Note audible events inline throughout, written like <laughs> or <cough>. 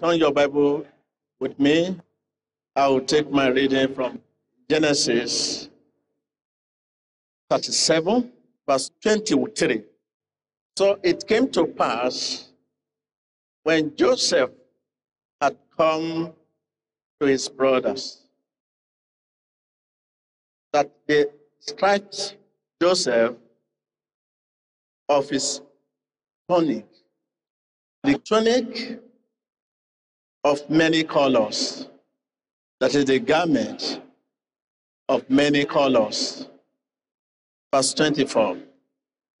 Turn your Bible with me. I will take my reading from Genesis 37, verse 23. So it came to pass when Joseph had come to his brothers that they stripped Joseph of his tunic, the tunic of many colors, that is the garment of many colors. Verse 24.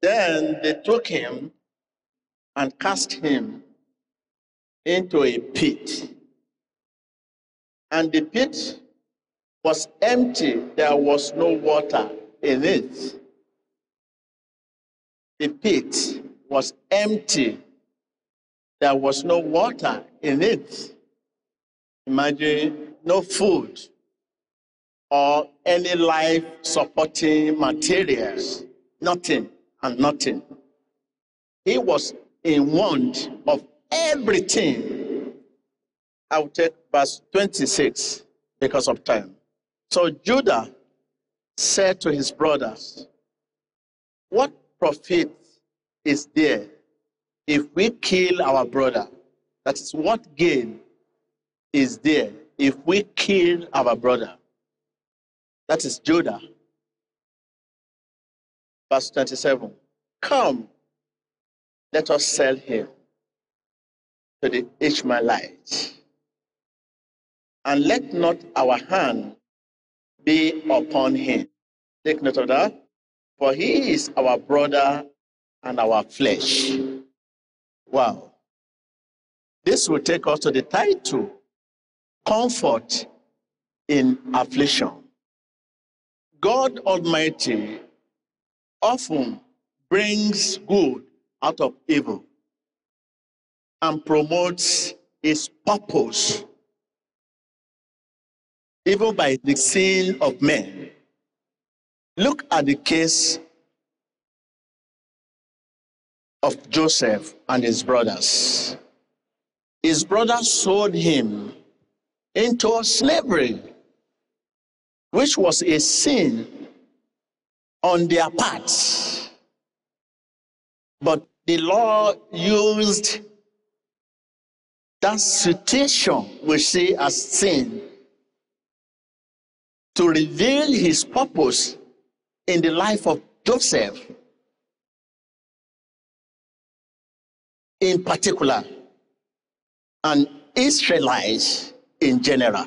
Then they took him and cast him into a pit. And the pit was empty, there was no water in it. The pit was empty, there was no water in it. Imagine no food or any life supporting materials, nothing and nothing. He was in want of everything. I will take verse 26 because of time. So Judah said to his brothers, What profit is there if we kill our brother? That is, what gain is there if we kill our brother? That is Judah. Verse 27 Come, let us sell him to the Ishmaelites, and let not our hand be upon him. Take note of that. For he is our brother and our flesh. Wow. This will take us to the title Comfort in Affliction. God Almighty often brings good out of evil and promotes his purpose, even by the sin of men. Look at the case of Joseph and his brothers. His brothers sold him into slavery, which was a sin on their part. But the Lord used that situation we see as sin to reveal his purpose in the life of Joseph in particular and Israelites in general.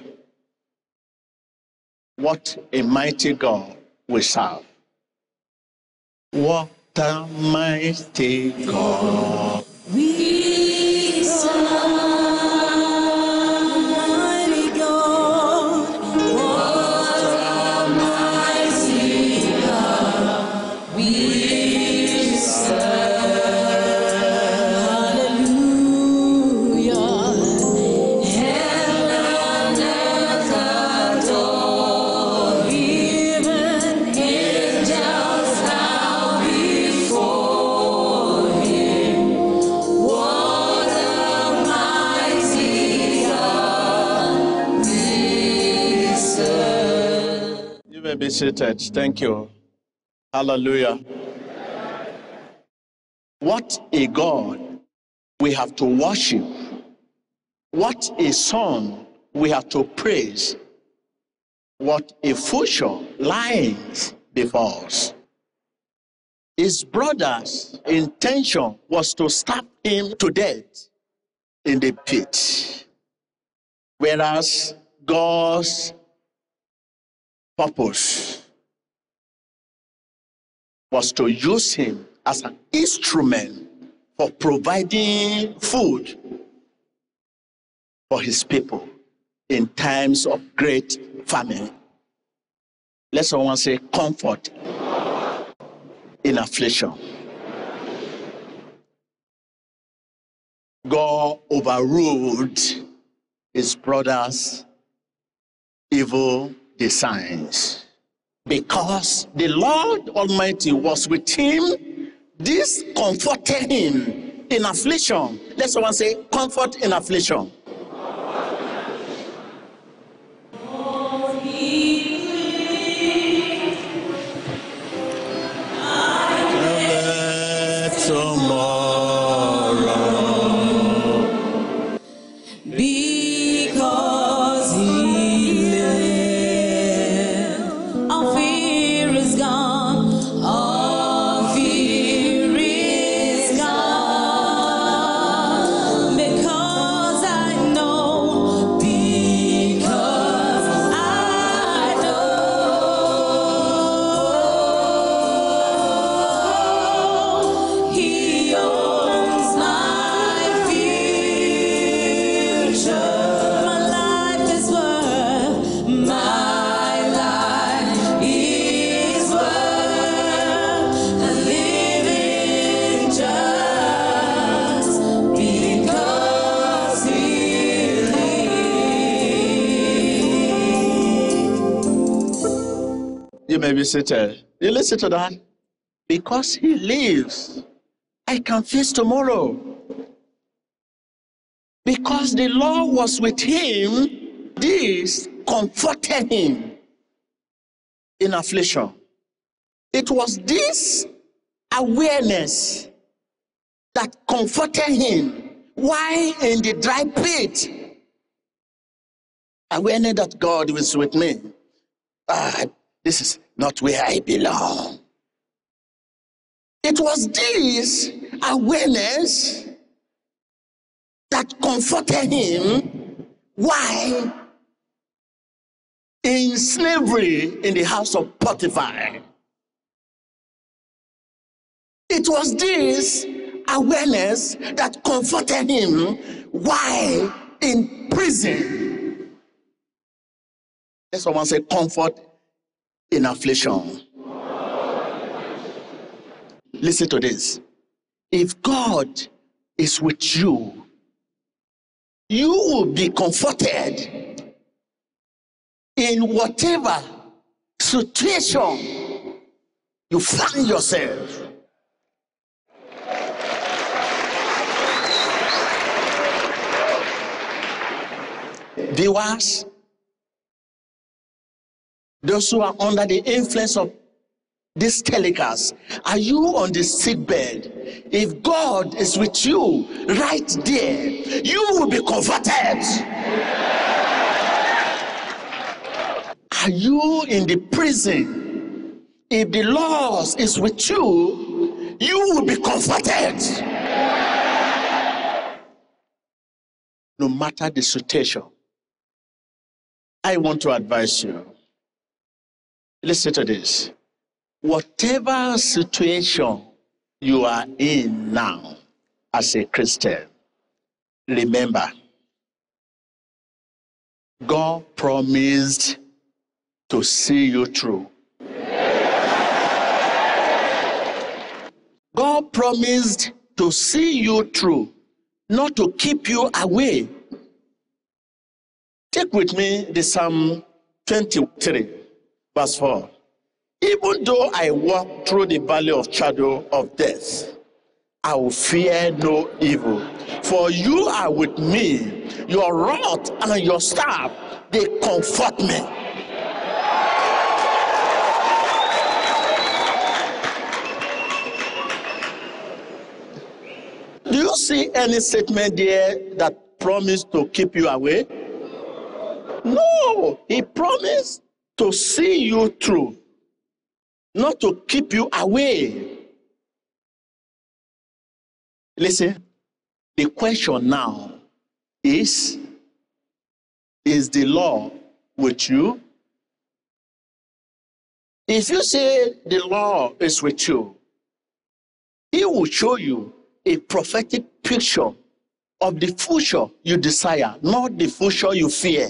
What a mighty God we serve. What a mighty God. We seated. Thank you. Hallelujah. What a God we have to worship. What a song we have to praise. What a future lies before us. His brother's intention was to stab him to death in the pit. Whereas God's purpose was to use him as an instrument for providing food for his people in times of great famine. Let someone say comfort in affliction. God overruled his brother's evil designs. Because the Lord Almighty was with him, this comforted him in affliction. Let someone say, comfort in affliction. Be seated. You listen to that? Because he lives, I can face tomorrow. Because the Lord was with him, this comforted him in affliction. It was this awareness that comforted him while in the dry pit. Awareness that God was with me. Ah, this is not where I belong. It was this awareness that comforted him while in slavery in the house of Potiphar. It was this awareness that comforted him while in prison. Let someone say comfort in affliction. Listen to this. If God is with you, you will be comforted in whatever situation you find yourself. Viewers, those who are under the influence of this telecast, are you on the sick bed? If God is with you right there, you will be comforted. Are you in the prison? If the Lord is with you, you will be comforted. No matter the situation, I want to advise you. Listen to this. Whatever situation you are in now as a Christian, remember, God promised to see you through. God promised to see you through, not to keep you away. Take with me the Psalm 23, verse 4. Even though I walk through the valley of shadow of death, I will fear no evil. For you are with me, your rod and your staff, they comfort me. Do you see any statement there that promised to keep you away? No, he promised to see you through, not to keep you away. Listen, the question now is Is the law with you? If you say the law is with you, he will show you a prophetic picture of the future you desire, not the future you fear.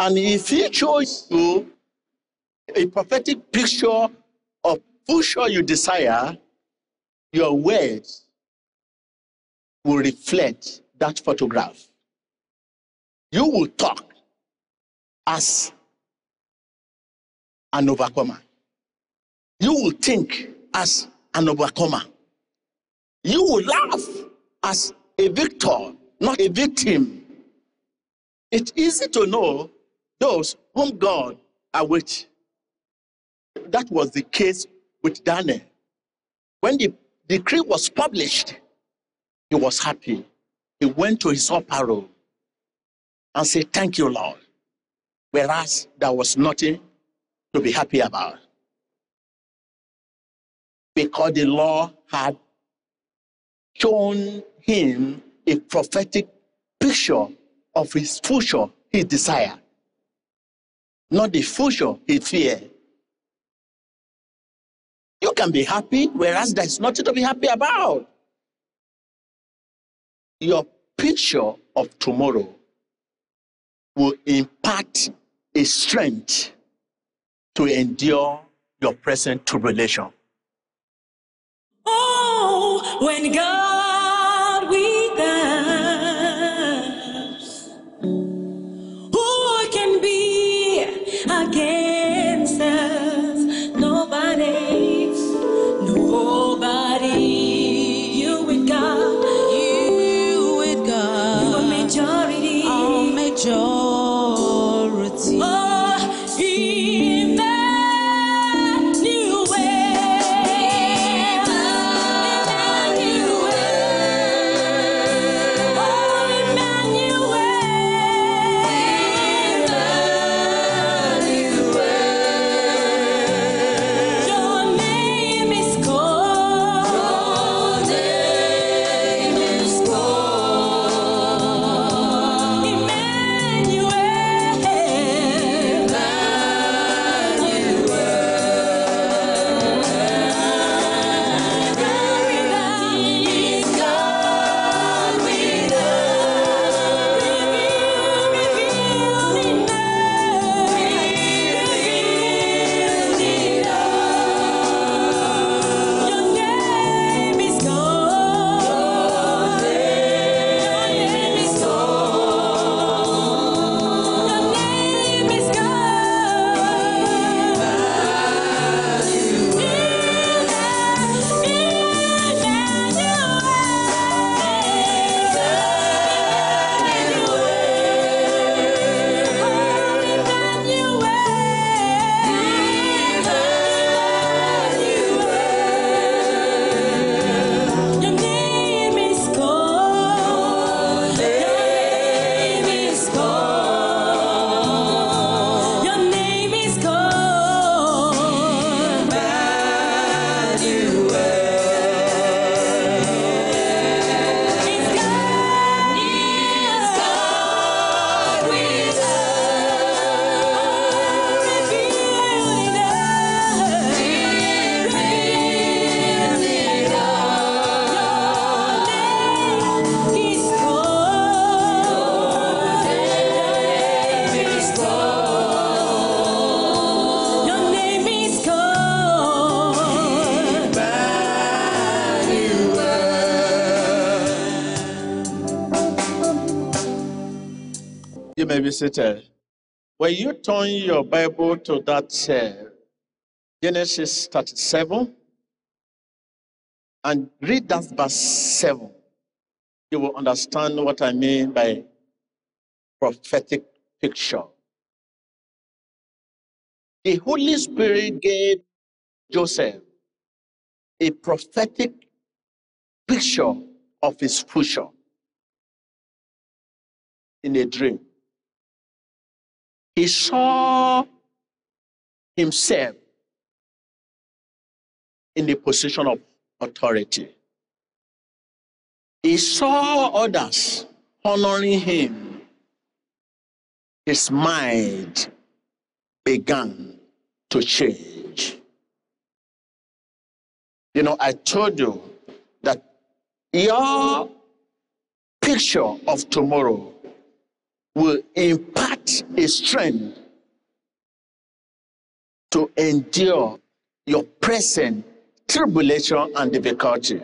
And if he shows you a prophetic picture of future you desire, your words will reflect that photograph. You will talk as an overcomer. You will think as an overcomer. You will laugh as a victor, not a victim. It's easy to know those whom God with. That was the case with Daniel. When the decree was published, he was happy. he went to his upper room and said, Thank you, Lord. Whereas there was nothing to be happy about. Because the Lord had shown him a prophetic picture of his future his desired, not the future he feared. You can be happy, whereas there's nothing to be happy about. Your picture of tomorrow will impart a strength to endure your present tribulation. Oh, when God seated. When you turn your Bible to that uh, Genesis 37 and read that verse 7, you will understand what I mean by prophetic picture. The Holy Spirit gave Joseph a prophetic picture of his future in a dream. He saw himself in the position of authority. He saw others honoring him. His mind began to change. You know, I told you that your picture of tomorrow will impart a strength to endure your present tribulation and difficulty.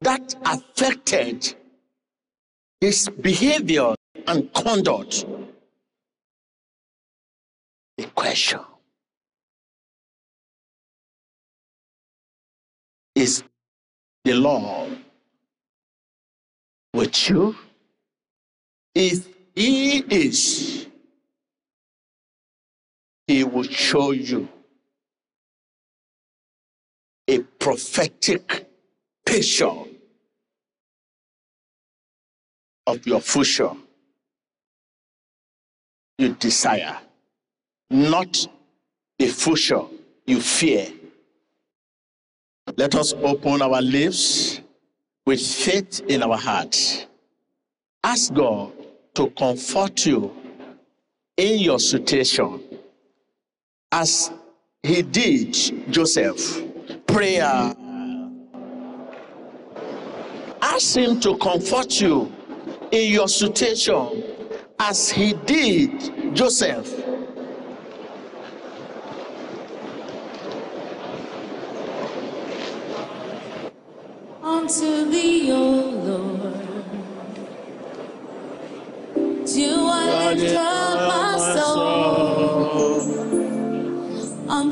That affected his behavior and conduct. The question is the Lord with you? If he is, he will show you a prophetic picture of your future you desire, not the future you fear. Let us open our lips with faith in our hearts. Ask God to comfort you in your situation as he did Joseph. Prayer. Ask him to comfort you in your situation as he did Joseph. Unto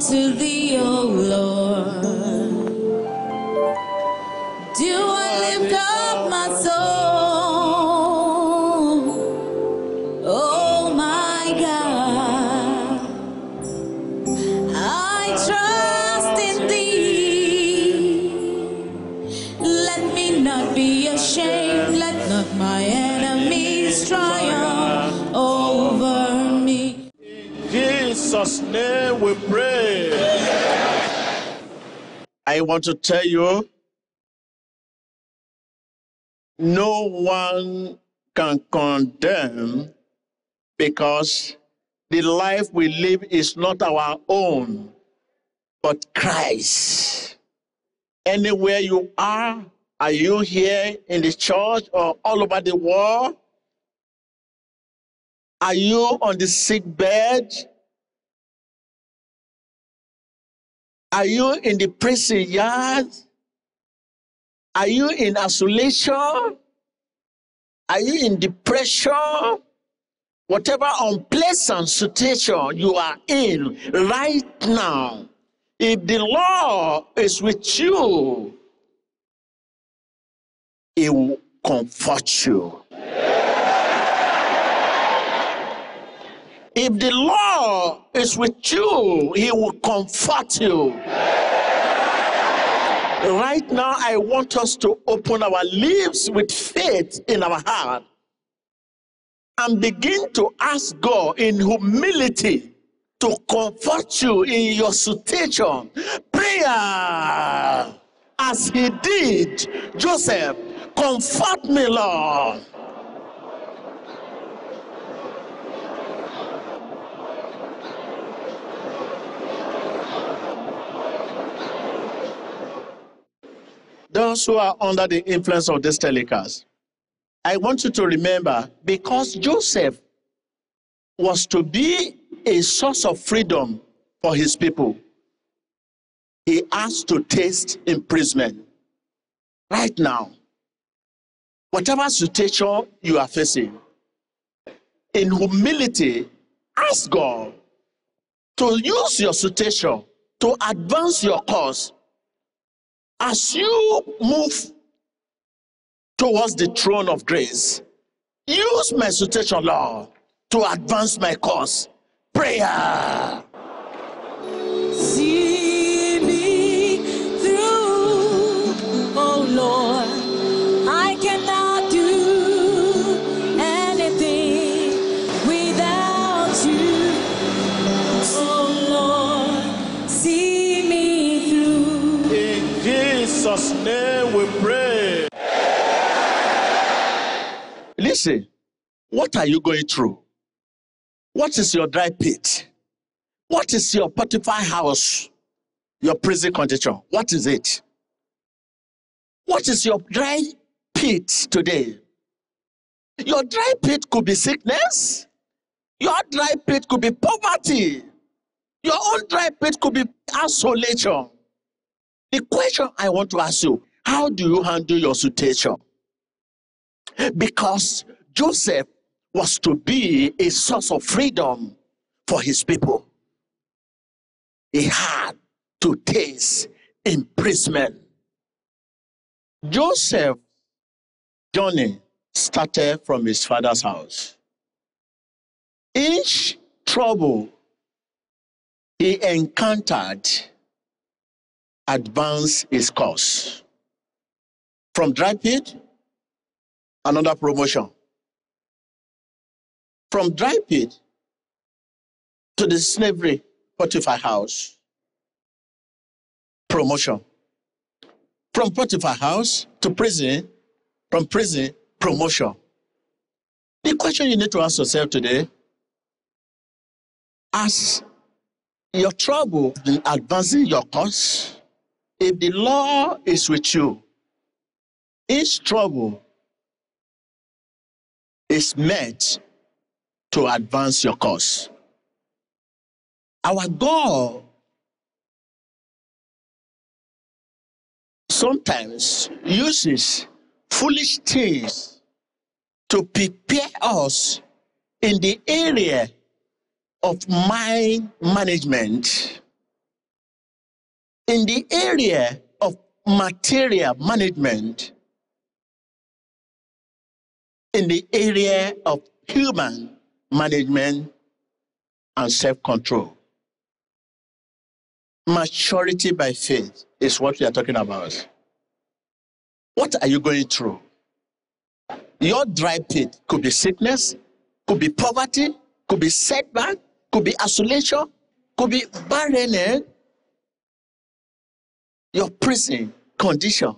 Unto thee, O I want to tell you no one can condemn because the life we live is not our own, but Christ. Anywhere you are, are you here in the church or all over the world? Are you on the sick bed? Are you in the prison yard? Are you in isolation? Are you in depression? Whatever unpleasant situation you are in right now, if the Lord is with you, He will comfort you. If the Lord is with you, He will comfort you. Right now, I want us to open our lips with faith in our heart and begin to ask God in humility to comfort you in your situation. Prayer as He did Joseph. Comfort me, Lord. Those who are under the influence of this telecast, I want you to remember because Joseph was to be a source of freedom for his people, he asked to taste imprisonment. Right now, whatever situation you are facing, in humility, ask God to use your situation to advance your cause as you move towards the throne of grace, use my situation, Lord, to advance my cause. Prayer. Jesus' name we pray. Listen, what are you going through? What is your dry pit? What is your Potiphar house? Your prison condition? What is it? What is your dry pit today? Your dry pit could be sickness. Your dry pit could be poverty. Your own dry pit could be isolation. The question I want to ask you how do you handle your situation? Because Joseph was to be a source of freedom for his people. He had to taste imprisonment. Joseph journey started from his father's house. Each trouble he encountered advanced his course. From dry pit, another promotion. From dry pit to the slavery Potiphar house, promotion. From Potiphar house to prison, from prison, promotion. The question you need to ask yourself today as your trouble in advancing your cause, if the law is with you, each trouble is meant to advance your cause. Our God sometimes uses foolish things to prepare us in the area of mind management, in the area of material management, in the area of human management and self control. Maturity by faith is what we are talking about. What are you going through? Your dry pit could be sickness, could be poverty, could be setback, could be isolation, could be barrenness. Your prison condition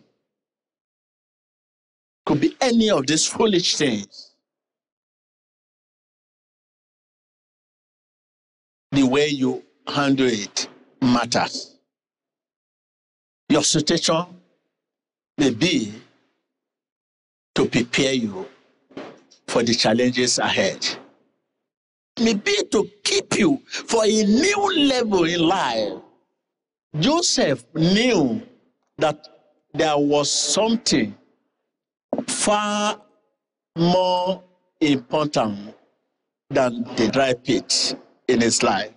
could be any of these foolish things. The way you handle it matters. Your situation may be to prepare you for the challenges ahead. May be to keep you for a new level in life. Joseph knew that there was something far more important than the dry pit in his life.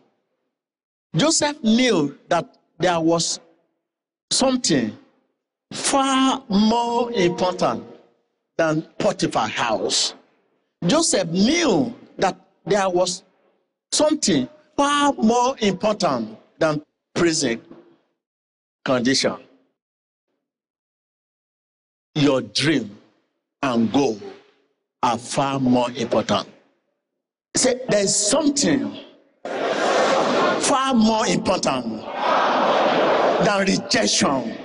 Joseph knew that there was something far more important than Potiphar house. Joseph knew that there was something far more important than prison condition. Your dream and goal are far more important. Say there's something far more important than rejection.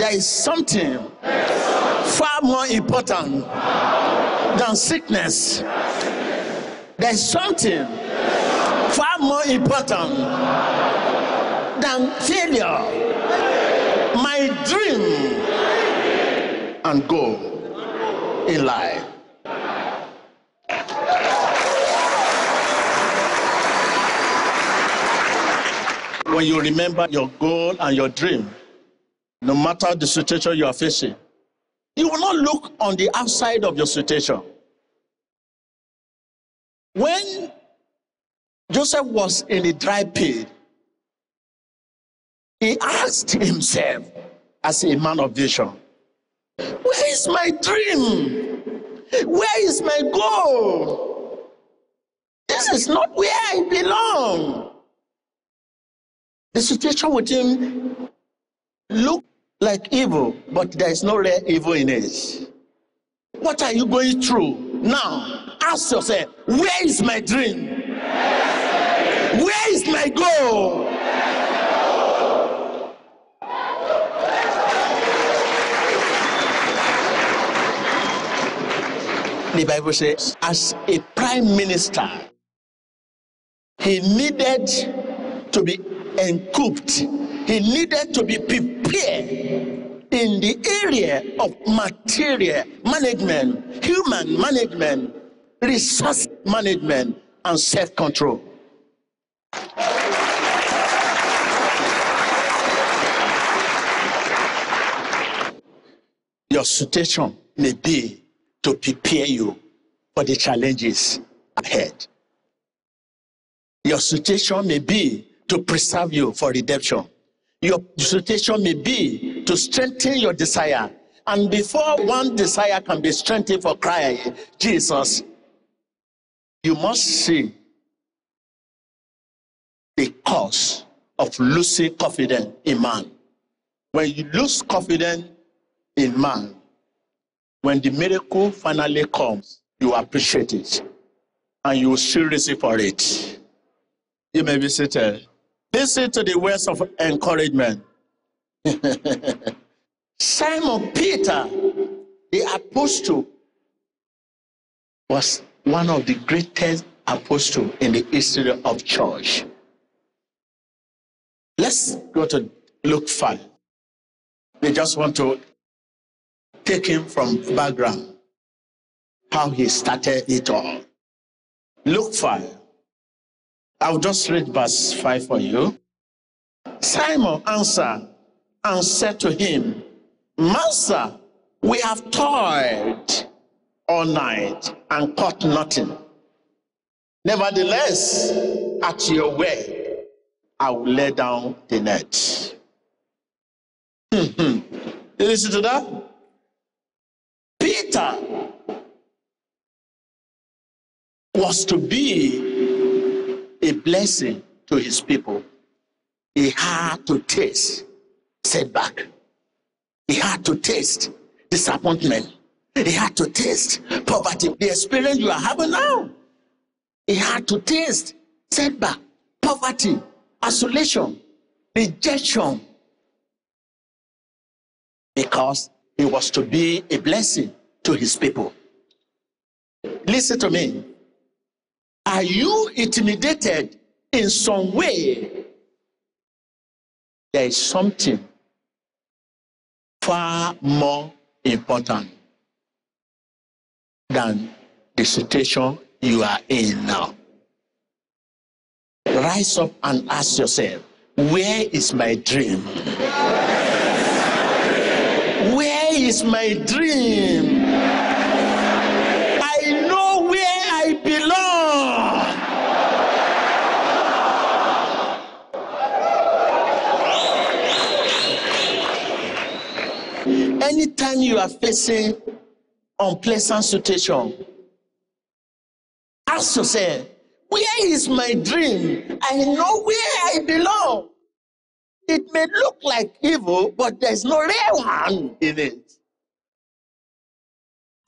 There is something far more important than sickness. There is something far more important than failure. My dream and goal in life. When you remember your goal and your dream, no matter the situation you are facing, you will not look on the outside of your situation. When Joseph was in the dry pit, he asked himself as a man of vision, Where is my dream? Where is my goal? This is not where I belong. The situation with him looked like evil, but there is no real evil in it. What are you going through now? Ask yourself, where is my dream? Where is my goal? The Bible says, as a prime minister, he needed to be encouped, he needed to be prepared in the area of material management, human management, resource management, and self control. Your situation may be to prepare you for the challenges ahead. Your situation may be to preserve you for redemption. Your situation may be to strengthen your desire. And before one desire can be strengthened for Christ, Jesus, you must see the cause of losing confidence in man. When you lose confidence in man, when the miracle finally comes, you appreciate it and you still receive for it. You may be seated. Listen to the words of encouragement. <laughs> Simon Peter, the apostle, was one of the greatest apostles in the history of church. Let's go to Luke 5. They just want to take him from background, how he started it all. Luke 5. I'll just read verse 5 for you. Simon answered and said to him, Master, we have toiled all night and caught nothing. Nevertheless, at your way, I will lay down the net. Mhm. You listen to that? Was to be a blessing to his people. He had to taste setback. He had to taste disappointment. He had to taste poverty. The experience you are having now. He had to taste setback, poverty, isolation, rejection. Because he was to be a blessing to his people. Listen to me. Are you intimidated in some way? There is something far more important than the situation you are in now. Rise up and ask yourself, where is my dream? Where is my dream? I know where I belong. Anytime you are facing unpleasant situation, ask yourself, where is my dream? I know where I belong. It may look like evil, but there's no real one in it.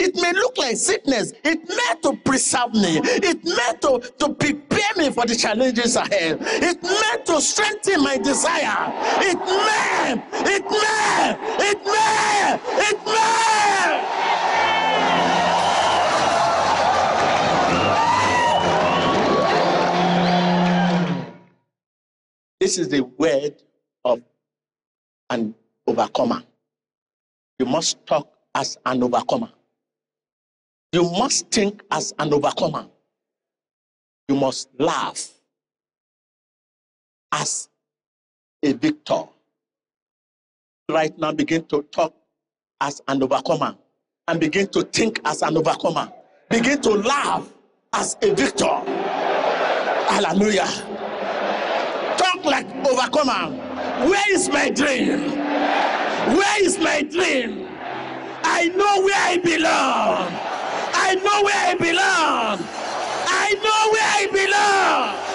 It may look like sickness. It meant to preserve me. It meant to, to prepare me for the challenges ahead. It meant to strengthen my desire. It meant, it meant, it meant, it meant. This is the word of an overcomer. You must talk as an overcomer. You must think as an overcomer. You must laugh as a victor. Right now, begin to talk as an overcomer and begin to think as an overcomer. Begin to laugh as a victor. Hallelujah. Talk like overcomer. Where is my dream? Where is my dream? I know where I belong. I know where I belong. I know where I belong.